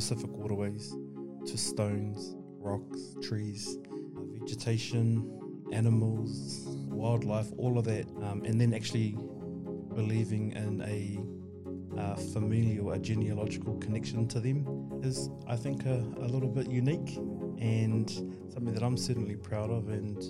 specific waterways to stones, rocks, trees, uh, vegetation, animals, wildlife, all of that, um, and then actually believing in a uh, familial, a genealogical connection to them is, I think, a, a, little bit unique and something that I'm certainly proud of, and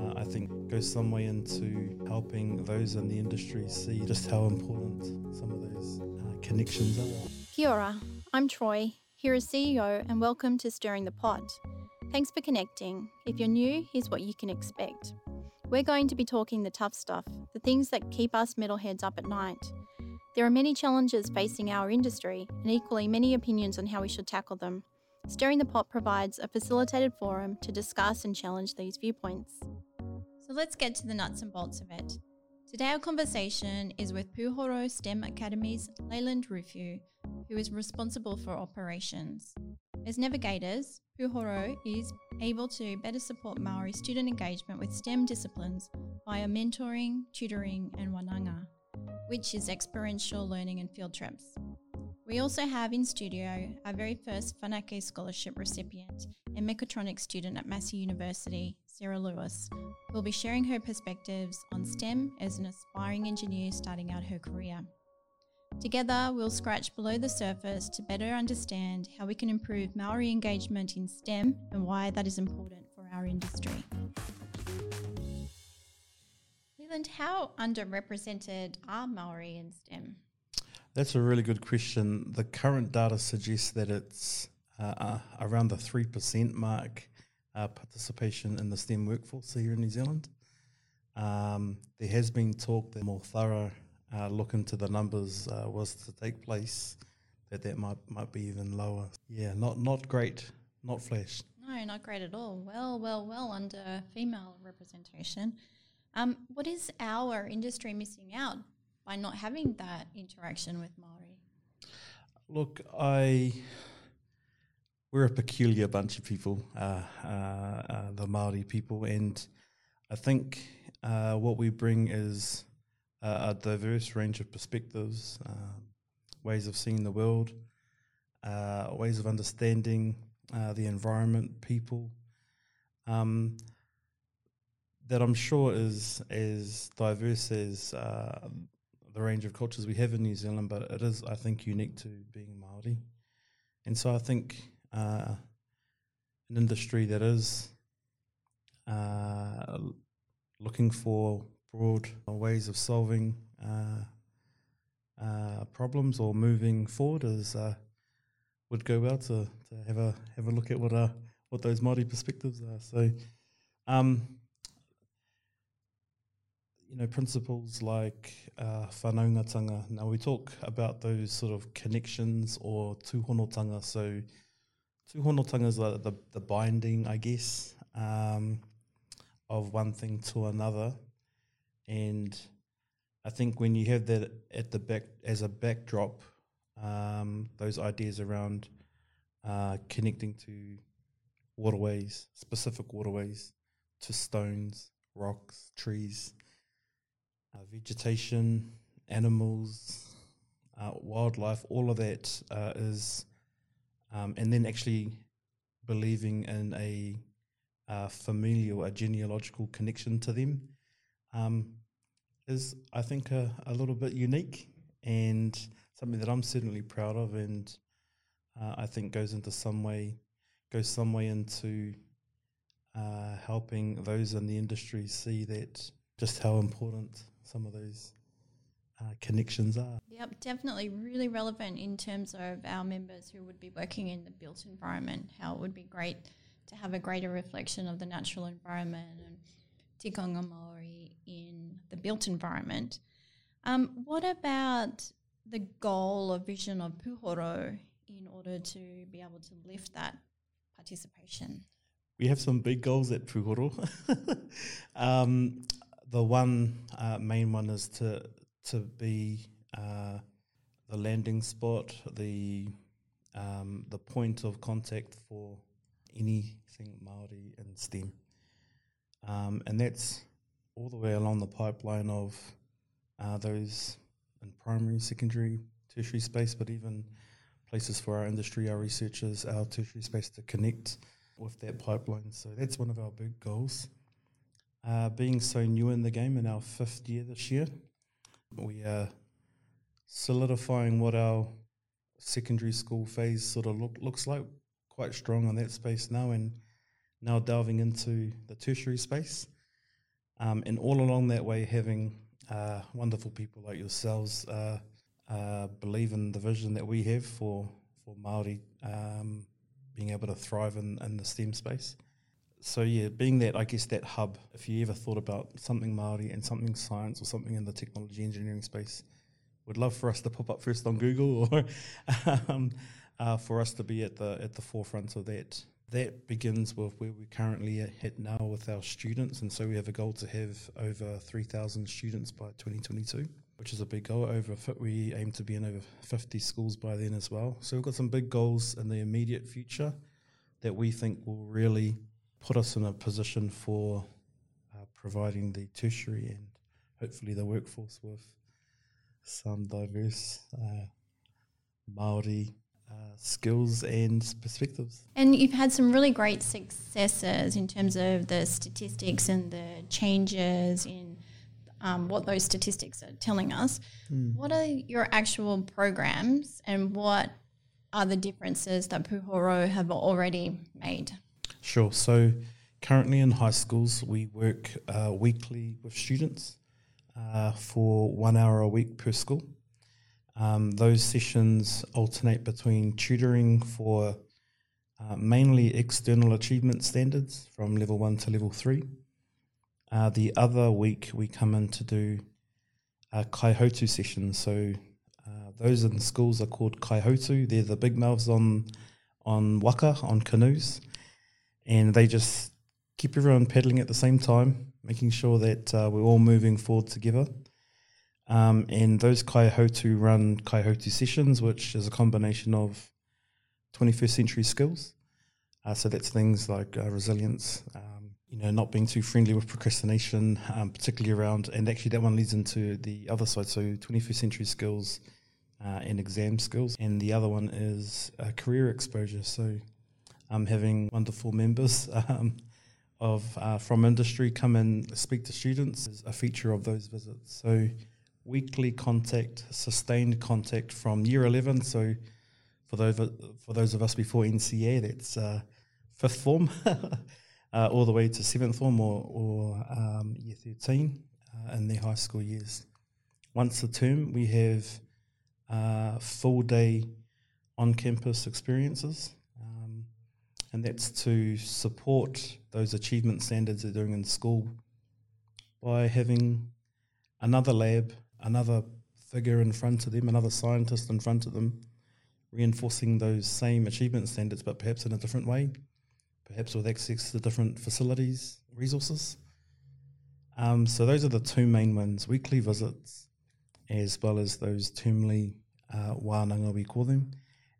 uh, I think goes some way into helping those in the industry see just how important some of those uh, connections are. Kia ora, I'm Troy, HERA's CEO, and welcome to Stirring the Pot. Thanks for connecting. If you're new, here's what you can expect. We're going to be talking the tough stuff, the things that keep us metalheads up at night. There are many challenges facing our industry, and equally many opinions on how we should tackle them. Stirring the Pot provides a facilitated forum to discuss and challenge these viewpoints. So let's get to the nuts and bolts of it. Today, our conversation is with Puhoro STEM Academy's Leland Ruwhiu, who is responsible for operations. As navigators, Puhoro is able to better support Maori student engagement with STEM disciplines via mentoring, tutoring, and wananga, which is experiential learning and field trips. We also have in studio our very first Whanake Scholarship recipient and mechatronics student at Massey University, Sarah Lewis, who will be sharing her perspectives on STEM as an aspiring engineer starting out her career. Together, we'll scratch below the surface to better understand how we can improve Maori engagement in STEM and why that is important for our industry. Leland, how underrepresented are Maori in STEM? That's a really good question. The current data suggests that it's uh, uh, around the 3% mark uh, participation in the STEM workforce here in New Zealand. Um, there has been talk that a more thorough uh, look into the numbers uh, was to take place, that that might might be even lower. Yeah, not not great, not flash. No, not great at all. Well, well, well under female representation. Um, what is our industry missing out by not having that interaction with Maori? Look, I we're a peculiar bunch of people, uh, uh, uh, the Maori people, and I think uh, what we bring is a diverse range of perspectives, um, ways of seeing the world, uh, ways of understanding uh, the environment, people. Um, that I'm sure is as diverse as the range of cultures we have in New Zealand, but it is, I think, unique to being Maori. And so I think uh, an industry that is uh, looking for broad ways of solving uh, uh problems or moving forward is uh, would go well to, to have a have a look at what uh, what those Māori perspectives are. So, um, you know, principles like uh, whanaungatanga. Now we talk about those sort of connections or tūhonotanga. So tūhonotanga is the, the, the binding, I guess, um, of one thing to another. And I think when you have that at the back as a backdrop, um, those ideas around uh, connecting to waterways, specific waterways, to stones, rocks, trees, uh, vegetation, animals, uh, wildlife, all of that uh, is, um, and then actually believing in a uh, familial, a genealogical connection to them, um, is I think a, a, little bit unique and something that I'm certainly proud of, and uh, I think goes into some way, goes some way into uh, helping those in the industry see that just how important some of those uh, connections are. Yep, definitely really relevant in terms of our members who would be working in the built environment. How it would be great to have a greater reflection of the natural environment and tikanga Maori in the built environment. Um, what about the goal or vision of Puhoro in order to be able to lift that participation? We have some big goals at Puhoro. um, the one uh, main one is to to be uh, the landing spot, the um, the point of contact for anything Maori in STEM, um, and that's all the way along the pipeline of uh, those in primary, secondary, tertiary space, but even places for our industry, our researchers, our tertiary space to connect with that pipeline. So that's one of our big goals. Uh, being so new in the game in our fifth year this year, we are solidifying what our secondary school phase sort of look, looks like, quite strong on that space now, and now delving into the tertiary space. Um, and all along that way, having uh, wonderful people like yourselves uh, uh, believe in the vision that we have for for Maori um, being able to thrive in, in the STEM space. So yeah, being that I guess that hub. If you ever thought about something Maori and something science or something in the technology engineering space, would love for us to pop up first on Google or um, uh, for us to be at the at the forefront of that. That begins with where we're currently at now with our students, and so we have a goal to have over 3,000 students by 2022, which is a big goal. Over we aim to be in over 50 schools by then as well. So we've got some big goals in the immediate future that we think will really put us in a position for uh, providing the tertiary and hopefully the workforce with some diverse uh, Maori uh, skills and perspectives. And you've had some really great successes in terms of the statistics and the changes in um, what those statistics are telling us. Mm. What are your actual programs and what are the differences that Puhoro have already made? Sure. So currently in high schools, we work uh, weekly with students uh, for one hour a week per school. Um, those sessions alternate between tutoring for uh, mainly external achievement standards from level one to level three. Uh, the other week we come in to do uh, kaihautū sessions. So uh, those in schools are called kaihautū. They're the big mouths on on waka on canoes, and they just keep everyone pedaling at the same time, making sure that uh, we're all moving forward together. Um, and those Kaihautū run Kaihautū sessions, which is a combination of 21st century skills. Uh, so that's things like uh, resilience, um, you know, not being too friendly with procrastination, um, particularly around, and actually that one leads into the other side. So 21st century skills uh, and exam skills. And the other one is uh, career exposure. So um, having wonderful members um, of uh, from industry come and speak to students is a feature of those visits. So weekly contact, sustained contact from year 11. So for those, for those of us before NCEA, that's uh, fifth form, uh, all the way to seventh form or, or um, year 13 uh, in their high school years. Once a term, we have uh, full day on campus experiences. And that's to support those achievement standards they're doing in school by having another lab another figure in front of them, another scientist in front of them, reinforcing those same achievement standards, but perhaps in a different way, perhaps with access to different facilities, resources. Um, so those are the two main ones: weekly visits, as well as those termly uh, wānanga we call them,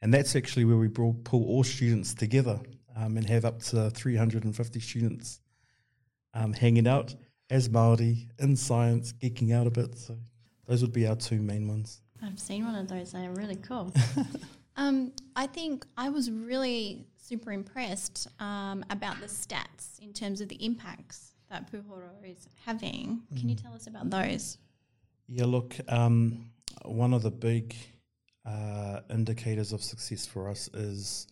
and that's actually where we pull all students together um, and have up to 350 students um, hanging out as Maori in science, geeking out a bit. So those would be our two main ones. I've seen one of those. They're really cool. um, I think I was really super impressed um, about the stats in terms of the impacts that Puhoro is having. Can mm. you tell us about those? Yeah, look, um, one of the big uh, indicators of success for us is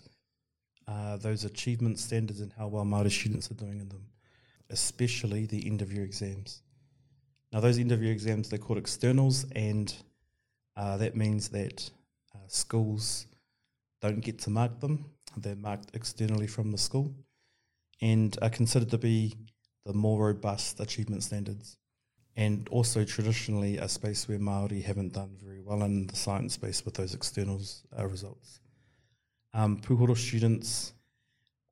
uh, those achievement standards and how well Māori students are doing in them, especially the end of year exams. Now, those interview exams, they're called externals, and uh, that means that uh, schools don't get to mark them. They're marked externally from the school and are considered to be the more robust achievement standards. And also traditionally a space where Māori haven't done very well in the science space with those externals uh, results. Um, students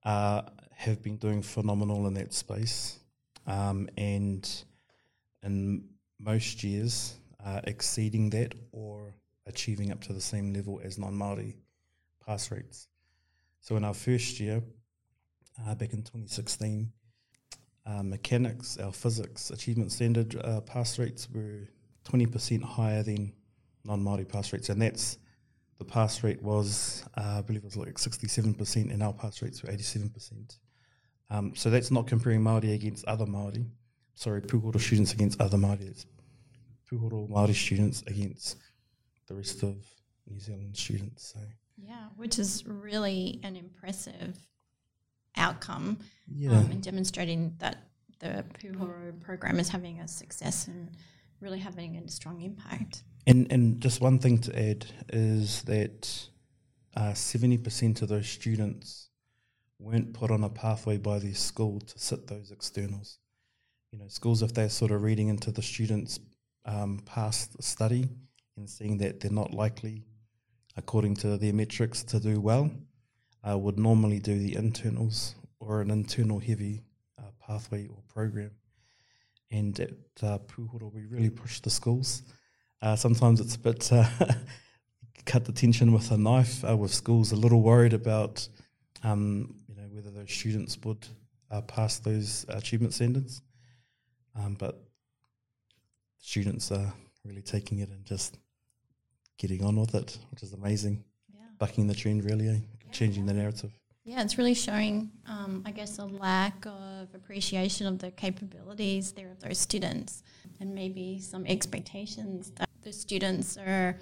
uh, have been doing phenomenal in that space. Um, and in most years uh, exceeding that or achieving up to the same level as non Māori pass rates. So in our first year, uh, back in 2016, uh, mechanics, our physics achievement standard uh, pass rates were 20% higher than non Māori pass rates, and that's the pass rate was, uh, I believe it was like 67%, and our pass rates were 87%. Um, so that's not comparing Māori against other Māori. Sorry, Pūhoro students against other Māori. It's Pūhoro Māori students against the rest of New Zealand students. So yeah, which is really an impressive outcome. yeah, um, and demonstrating that the Pūhoro program is having a success and really having a strong impact. And and just one thing to add is that uh, seventy percent of those students weren't put on a pathway by their school to sit those externals. You know, schools if they're sort of reading into the students' um, past study and seeing that they're not likely, according to their metrics, to do well, uh, would normally do the internals or an internal heavy uh, pathway or program. And at uh, Pūhoro, we really push the schools. Uh, sometimes it's a bit uh, cut the tension with a knife. Uh, with schools a little worried about, um, you know, whether those students would uh, pass those achievement standards. Um, but students are really taking it and just getting on with it, which is amazing. Yeah. Bucking the trend, really, eh? changing the narrative. Yeah, it's really showing, um, I guess, a lack of appreciation of the capabilities there of those students and maybe some expectations that the students are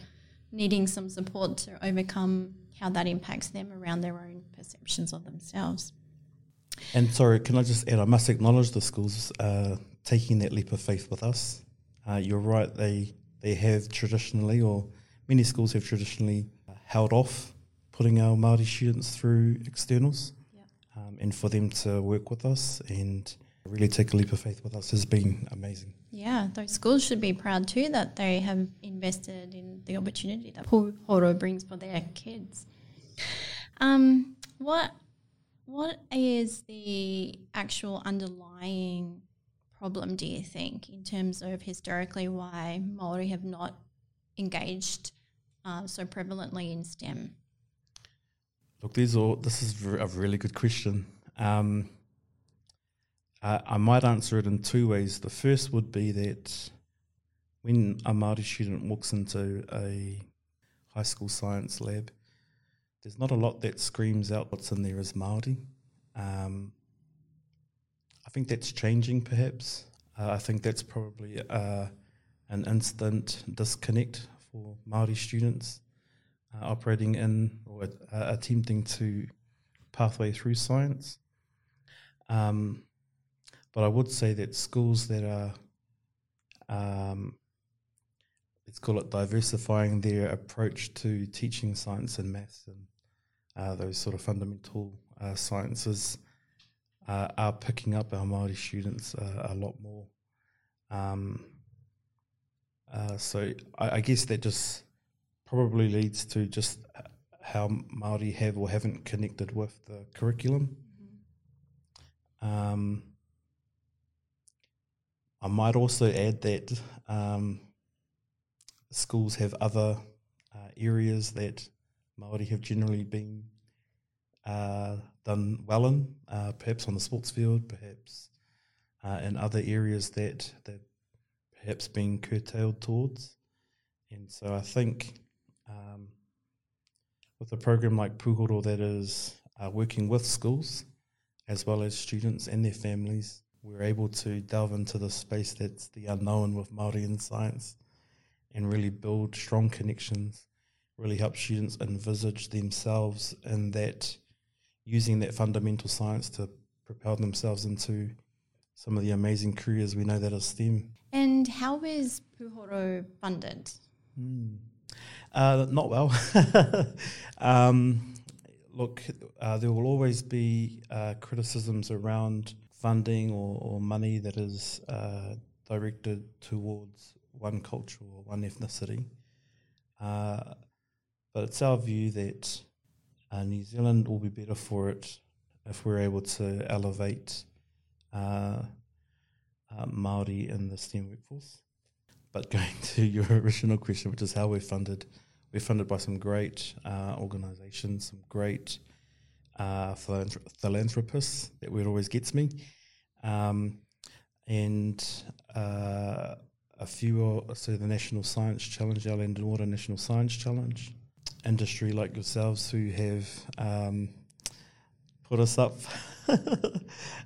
needing some support to overcome how that impacts them around their own perceptions of themselves. And sorry, can I just add? I must acknowledge the schools uh, taking that leap of faith with us. Uh, you're right; they they have traditionally, or many schools have traditionally uh, held off putting our Maori students through externals, Yeah. um, and for them to work with us and really take a leap of faith with us has been amazing. Yeah, those schools should be proud too that they have invested in the opportunity that Pūhoro brings for their kids. Um, what what is the actual underlying problem, do you think, in terms of historically why Maori have not engaged uh, so prevalently in STEM? Look, these are this is a really good question. Um, I, I might answer it in two ways. The first would be that when a Māori student walks into a high school science lab, there's not a lot that screams out what's in there as Māori. Um, I think that's changing, perhaps. Uh, I think that's probably uh, an instant disconnect for Māori students uh, operating in or uh, attempting to pathway through science. Um, but I would say that schools that are, um, let's call it diversifying their approach to teaching science and maths and uh, those sort of fundamental uh, sciences uh, are picking up our Māori students uh, a lot more. Um, uh, so I, I guess that just probably leads to just how Maori have or haven't connected with the curriculum. Um, I might also add that um, schools have other uh, areas that Maori have generally been uh, done well in, uh, perhaps on the sports field, perhaps uh, in other areas that that perhaps been curtailed towards. And so I think um, with a program like Pūhoro that is uh, working with schools as well as students and their families, we're able to delve into the space that's the unknown with Māori in science and really build strong connections, really help students envisage themselves in that, using that fundamental science to propel themselves into some of the amazing careers we know that are STEM. And how is Pūhoro funded? Mm. Uh, not well. um, look, uh, there will always be uh, criticisms around funding or, or money that is uh, directed towards one culture or one ethnicity. Uh, but it's our view that uh, New Zealand will be better for it if we're able to elevate uh, uh, Maori in the STEM workforce. But going to your original question, which is how we're funded, we're funded by some great uh, organisations, some great uh, philanthrop- philanthropists. That word always gets me, um, and uh, a few. So the National Science Challenge, our Land and Water National Science Challenge, industry like yourselves who have um, put us up uh,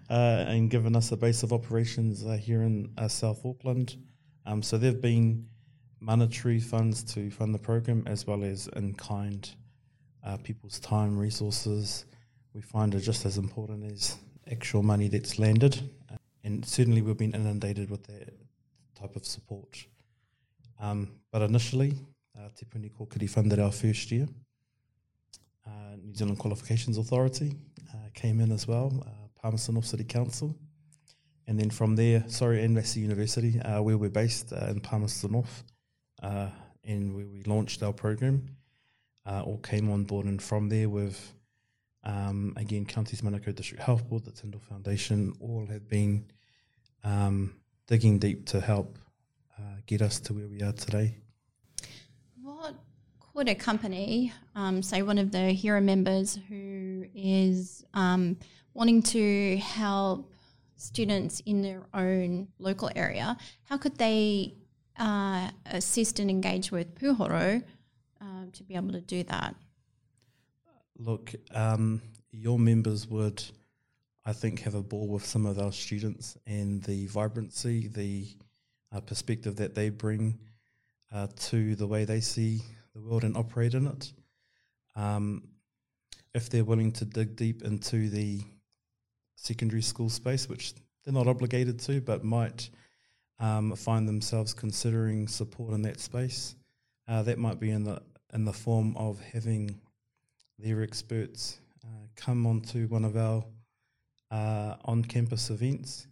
and given us a base of operations uh, here in uh, South Auckland. Um, so they've been monetary funds to fund the program as well as in kind uh, people's time, resources. We find are just as important as actual money that's landed. and certainly we've been inundated with that type of support. Um, but initially, uh, Te Puni Kōkiri funded our first year. Uh, New Zealand Qualifications Authority uh, came in as well, uh, Palmerston North City Council. And then from there, sorry, and Massey University, uh, where we're based uh, in Palmerston North, uh, and where we launched our program, all came on board. And from there, with um, again, Counties Manukau District Health Board, the Tindall Foundation, all have been um, digging deep to help uh, get us to where we are today. What could a company, um, say one of the HERA members who is um, wanting to help students in their own local area, how could they uh, assist and engage with Puhoro uh, to be able to do that? Look, um, your members would, I think, have a ball with some of our students and the vibrancy, the uh, perspective that they bring uh, to the way they see the world and operate in it. Um, if they're willing to dig deep into the secondary school space, which they're not obligated to, but might um, find themselves considering support in that space, uh, that might be in the in the form of having their experts uh, come onto one of our uh, on-campus events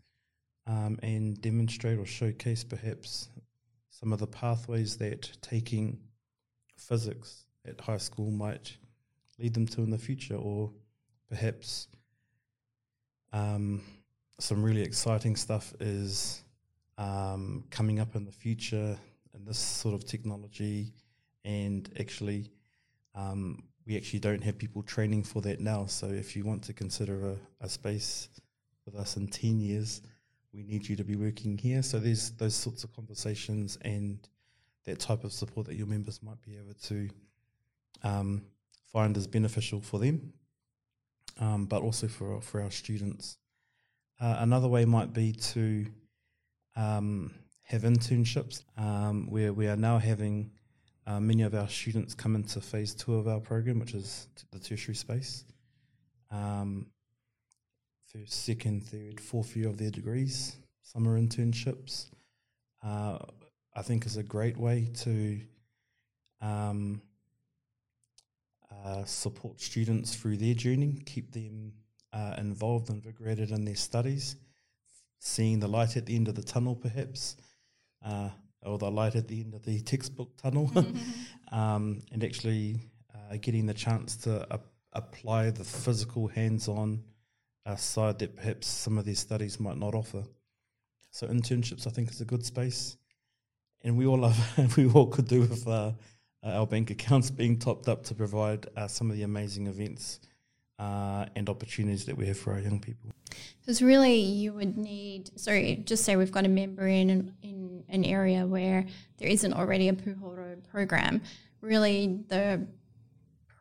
um, and demonstrate or showcase perhaps some of the pathways that taking physics at high school might lead them to in the future, or perhaps um, some really exciting stuff is um, coming up in the future in this sort of technology, and actually, um, we actually don't have people training for that now. So, if you want to consider a, a space with us in 10 years, we need you to be working here. So there's those sorts of conversations and that type of support that your members might be able to um, find as beneficial for them, um, but also for for our students. Uh, another way might be to um, have internships, um, where we are now having uh, many of our students come into phase two of our program, which is t- the tertiary space. Um, first, second, third, fourth year of their degrees, summer internships. Uh, I think is a great way to um, uh, support students through their journey, keep them uh, involved, invigorated in their studies, seeing the light at the end of the tunnel, perhaps, uh, or the light at the end of the textbook tunnel, um, and actually uh, getting the chance to apply the physical, hands-on uh, side that perhaps some of these studies might not offer. So internships, I think, is a good space, and we all love we all could do with uh, our bank accounts being topped up to provide uh, some of the amazing events uh, and opportunities that we have for our young people. Because really, you would need. Sorry, just say we've got a member in in an area where there isn't already a Puhoro program. Really, the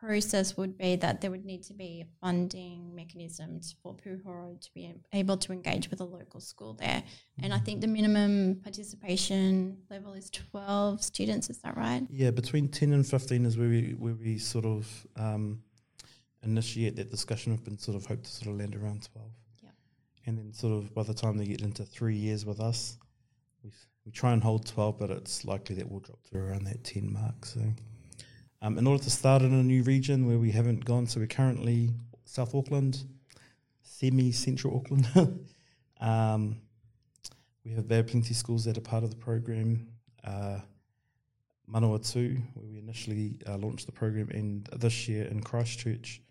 process would be that there would need to be funding mechanisms for Puhoro to be able to engage with a local school there. And I think the minimum participation level is 12 students, is that right? Yeah, between 10 and 15 is where we, where we sort of um, initiate that discussion. We've been sort of hope to sort of land around 12. Yeah. And then sort of by the time they get into three years with us, we, we try and hold 12, but it's likely that we'll drop to around that 10 mark. So um, in order to start in a new region where we haven't gone. So we're currently South Auckland, semi central Auckland. um, we have Bay of Plenty schools that are part of the program. Uh, Manawatu, where we initially uh, launched the program, and this year in Christchurch.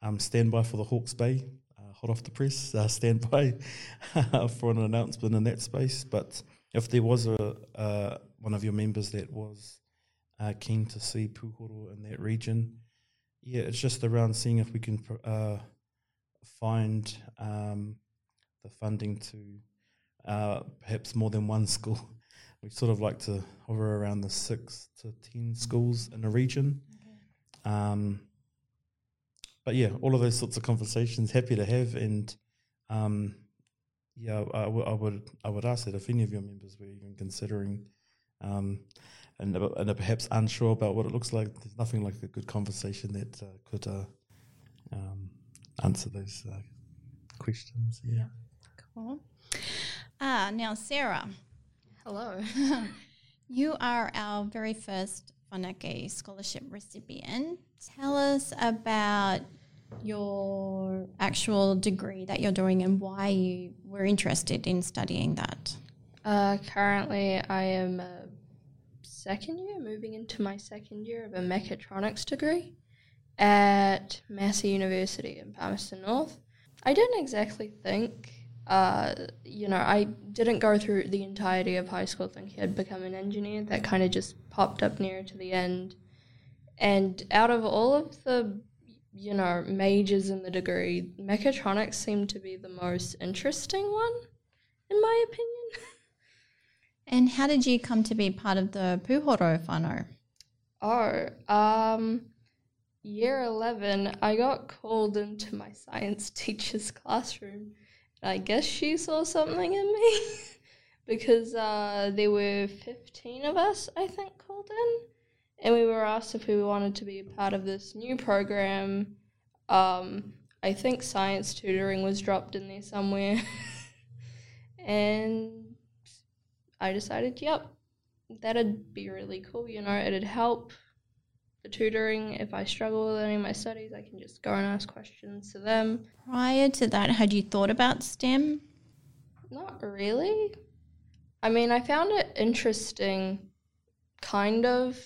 Um, stand by for the Hawke's Bay, uh, hot off the press. Uh, stand by for an announcement in that space. But if there was a uh, one of your members that was uh, keen to see Puhoro in that region. Yeah, it's just around seeing if we can uh, find um, the funding to uh, perhaps more than one school. We sort of like to hover around the six to ten schools in a region. Okay. Um, but yeah, all of those sorts of conversations, happy to have. And um, yeah, I, w- I would I would ask that if any of your members were even considering um, and, and are perhaps unsure about what it looks like, there's nothing like a good conversation that uh, could uh, um, answer those uh, questions. Yeah. Cool. Ah, now Sarah, Hello. you are our very first Whanake scholarship recipient. Tell us about your actual degree that you're doing and why you were interested in studying that. Uh, currently, I am a second year, moving into my second year of a mechatronics degree at Massey University in Palmerston North. I didn't exactly think, uh, you know, I didn't go through the entirety of high school thinking I'd become an engineer. That kind of just popped up near to the end. And out of all of the, you know, majors in the degree, mechatronics seemed to be the most interesting one, in my opinion. And how did you come to be part of the Puhoro whānau? Oh, um, year 11, I got called into my science teacher's classroom. I guess she saw something in me because uh, there were 15 of us, I think, called in. And we were asked if we wanted to be a part of this new program. Um, I think science tutoring was dropped in there somewhere. and I decided, yep, that'd be really cool. You know, it'd help the tutoring. If I struggle with any of my studies, I can just go and ask questions to them. Prior to that, had you thought about STEM? Not really. I mean, I found it interesting, kind of.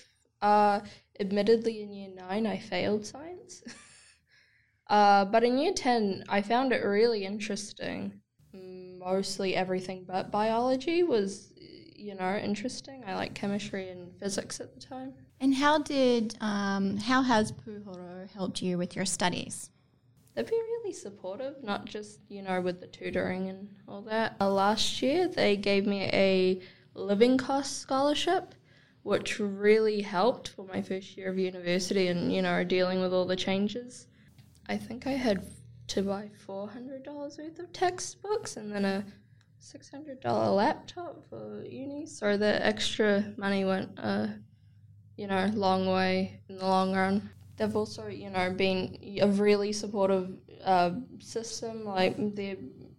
Uh, admittedly, in year nine, I failed science. uh, but in year 10, I found it really interesting. Mostly everything but biology was you know, interesting. I like chemistry and physics at the time. And how did, um, how has Puhoro helped you with your studies? They've been really supportive, not just, you know, with the tutoring and all that. Uh, last year, they gave me a living cost scholarship, which really helped for my first year of university and, you know, dealing with all the changes. I think I had to buy $400 worth of textbooks and then a six hundred dollar laptop for uni, so the extra money went a you know long way in the long run. They've also you know been a really supportive uh, system. Like they're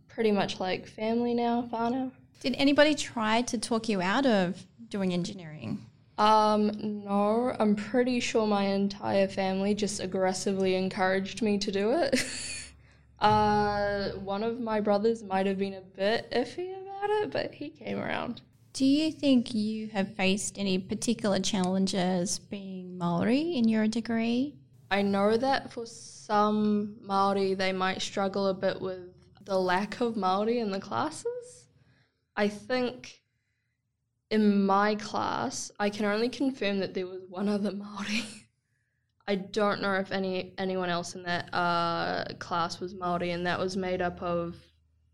pretty much like family now, whānau. Did anybody try to talk you out of doing engineering? Um, no, I'm pretty sure my entire family just aggressively encouraged me to do it. Uh, one of my brothers might have been a bit iffy about it, but he came around. Do you think you have faced any particular challenges being Maori in your degree? I know that for some Maori, they might struggle a bit with the lack of Maori in the classes. I think in my class, I can only confirm that there was one other Maori. I don't know if any anyone else in that uh, class was Maori, and that was made up of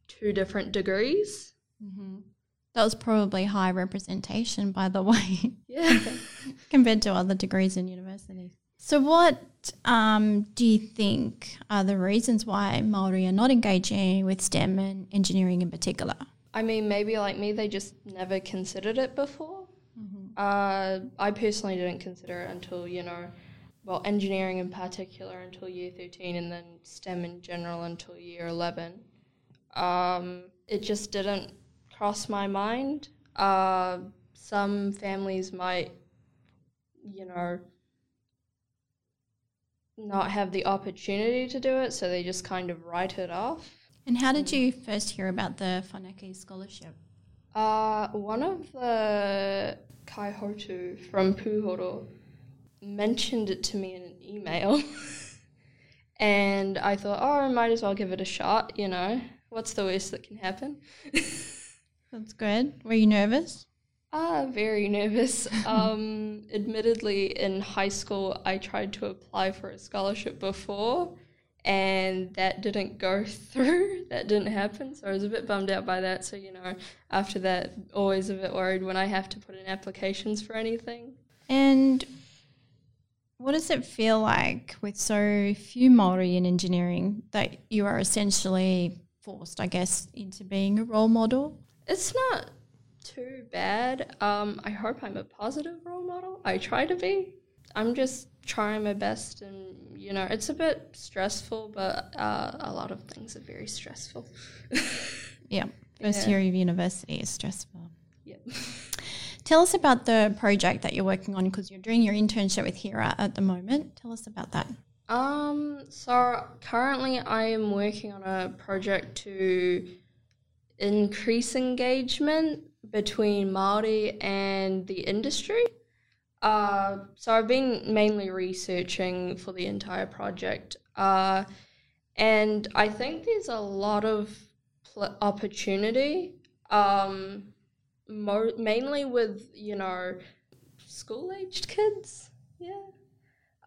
two different degrees. Mm-hmm. That was probably high representation, by the way. Yeah, compared to other degrees in universities. So, what um, do you think are the reasons why Maori are not engaging with STEM and engineering in particular? I mean, maybe like me, they just never considered it before. Mm-hmm. Uh, I personally didn't consider it until you know well, engineering in particular until year 13 and then STEM in general until year 11. Um, it just didn't cross my mind. Uh, some families might, you know, not have the opportunity to do it, so they just kind of write it off. And how did you first hear about the Whanake scholarship? Uh, one of the kaihautū from Puhoro mentioned it to me in an email. and I thought, oh, I might as well give it a shot, you know. What's the worst that can happen? That's good. Were you nervous? Ah, very nervous. um, admittedly, in high school, I tried to apply for a scholarship before, and that didn't go through. that didn't happen. So I was a bit bummed out by that. So, you know, after that, always a bit worried when I have to put in applications for anything. And What does it feel like with so few Maori in engineering that you are essentially forced, I guess, into being a role model? It's not too bad. Um, I hope I'm a positive role model. I try to be. I'm just trying my best, and you know, it's a bit stressful, but uh, a lot of things are very stressful. yeah, first Yeah. year of university is stressful. Yep. Tell us about the project that you're working on because you're doing your internship with HERA at the moment. Tell us about that. Um, so currently I am working on a project to increase engagement between Māori and the industry. Uh, so I've been mainly researching for the entire project. Uh, and I think there's a lot of pl- opportunity, um, mo- mainly with, you know, school-aged kids. Yeah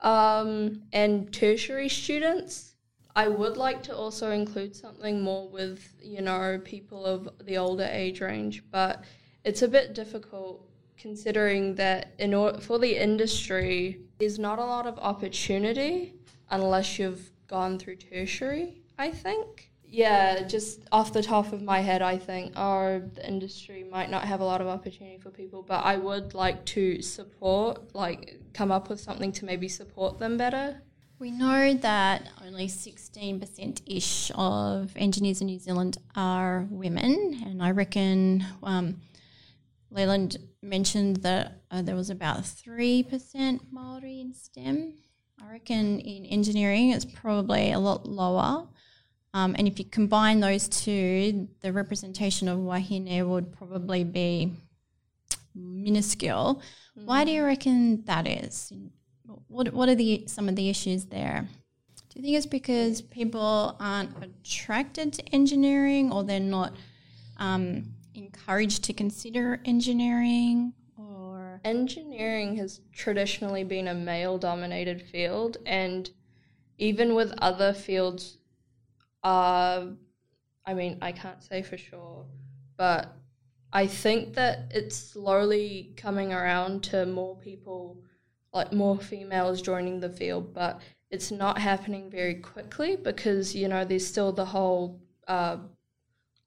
um, and tertiary students. I would like to also include something more with, you know, people of the older age range, but it's a bit difficult considering that in order for the industry, there's not a lot of opportunity unless you've gone through tertiary, I think. Yeah, just off the top of my head, I think, oh, the industry might not have a lot of opportunity for people, but I would like to support, like, come up with something to maybe support them better. We know that only 16% ish of engineers in New Zealand are women, and I reckon um, Leland mentioned that uh, there was about 3% Maori in STEM. I reckon in engineering it's probably a lot lower. Um, and if you combine those two, the representation of wahine would probably be minuscule. Why do you reckon that is? What What are the some of the issues there? Do you think it's because people aren't attracted to engineering, or they're not um, encouraged to consider engineering, or? Engineering has traditionally been a male dominated field, and even with other fields, uh, I mean, I can't say for sure, but I think that it's slowly coming around to more people, like more females joining the field, but it's not happening very quickly because, you know, there's still the whole uh,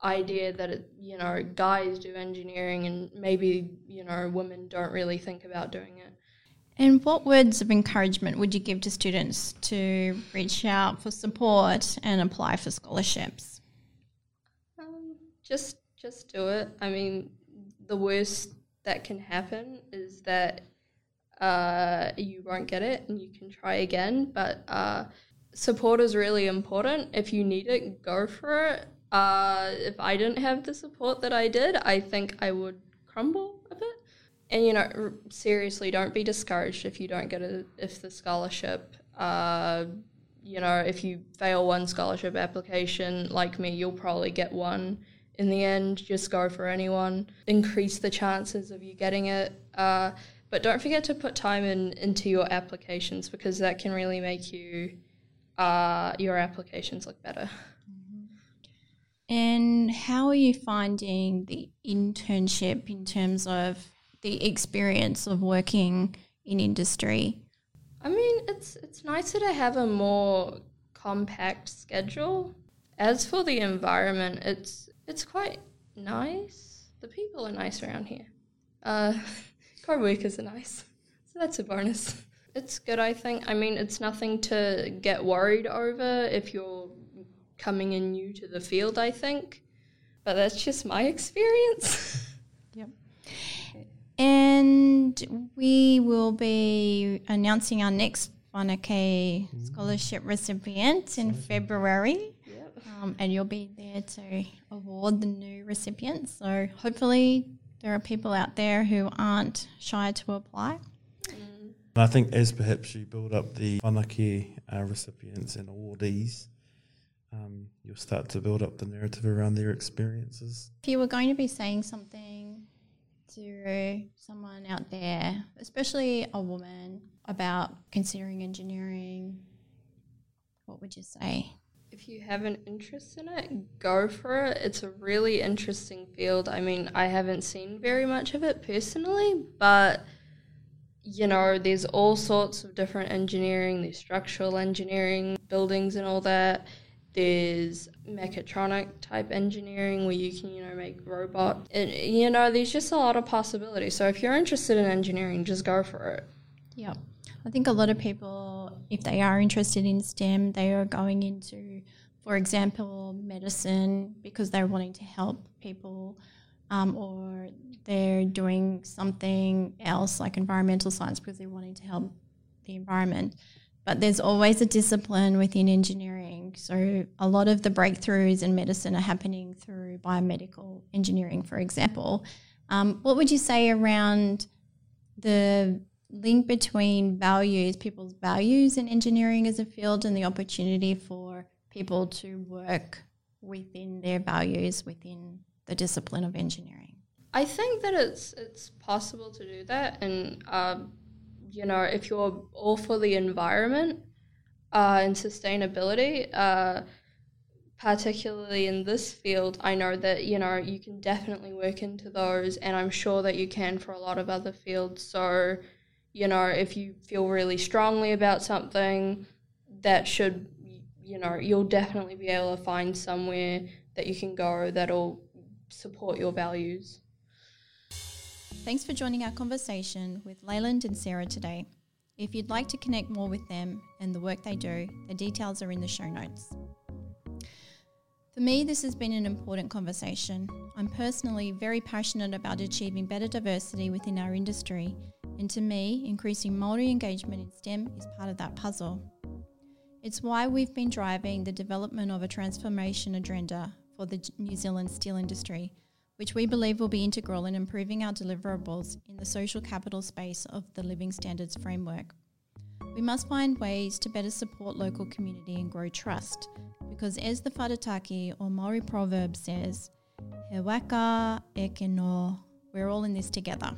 idea that, it, you know, guys do engineering and maybe, you know, women don't really think about doing it. and what words of encouragement would you give to students to reach out for support and apply for scholarships? Um, just just do it. I mean, the worst that can happen is that uh, you won't get it and you can try again. But uh, support is really important. If you need it, go for it. Uh, if I didn't have the support that I did, I think I would crumble a bit. And you know, seriously, don't be discouraged if you don't get a if the scholarship. Uh, you know, if you fail one scholarship application, like me, you'll probably get one in the end. Just go for anyone. Increase the chances of you getting it. Uh, but don't forget to put time in into your applications because that can really make you uh, your applications look better. And how are you finding the internship in terms of the experience of working in industry? I mean, it's it's nicer to have a more compact schedule. As for the environment, it's it's quite nice. The people are nice around here. Uh, co-workers are nice, so that's a bonus. It's good, I think. I mean, it's nothing to get worried over if you're coming in new to the field. I think, but that's just my experience. yep. And we will be announcing our next Whanake scholarship recipient in February. yep. Um, and you'll be there to award the new recipients. So hopefully there are people out there who aren't shy to apply. Mm. And I think as perhaps you build up the whanake uh, recipients and awardees, um, you'll start to build up the narrative around their experiences. If you were going to be saying something to someone out there, especially a woman, about considering engineering, what would you say? If you have an interest in it, go for it. It's a really interesting field. I mean, I haven't seen very much of it personally, but you know, there's all sorts of different engineering. There's structural engineering, buildings, and all that. There's mechatronic type engineering where you can, you know, make robots. And, you know, there's just a lot of possibilities. So if you're interested in engineering, just go for it. Yeah. I think a lot of people, if they are interested in STEM, they are going into, for example, medicine because they're wanting to help people, um, or they're doing something else like environmental science because they're wanting to help the environment. But there's always a discipline within engineering. So a lot of the breakthroughs in medicine are happening through biomedical engineering, for example. Um, what would you say around the link between values, people's values in engineering as a field, and the opportunity for people to work within their values within the discipline of engineering? I think that it's it's possible to do that, and um, you know, if you're all for the environment uh, and sustainability, uh, particularly in this field, I know that you know you can definitely work into those, and I'm sure that you can for a lot of other fields. So, you know, if you feel really strongly about something, that should, you know, you'll definitely be able to find somewhere that you can go that'll support your values. Thanks for joining our conversation with Leland and Sarah today. If you'd like to connect more with them and the work they do, the details are in the show notes. For me, this has been an important conversation. I'm personally very passionate about achieving better diversity within our industry, and to me, increasing Māori engagement in STEM is part of that puzzle. It's why we've been driving the development of a transformation agenda for the New Zealand steel industry which we believe will be integral in improving our deliverables in the social capital space of the Living Standards Framework. We must find ways to better support local community and grow trust, because as the whakataukī or Maori proverb says, He waka e we're all in this together.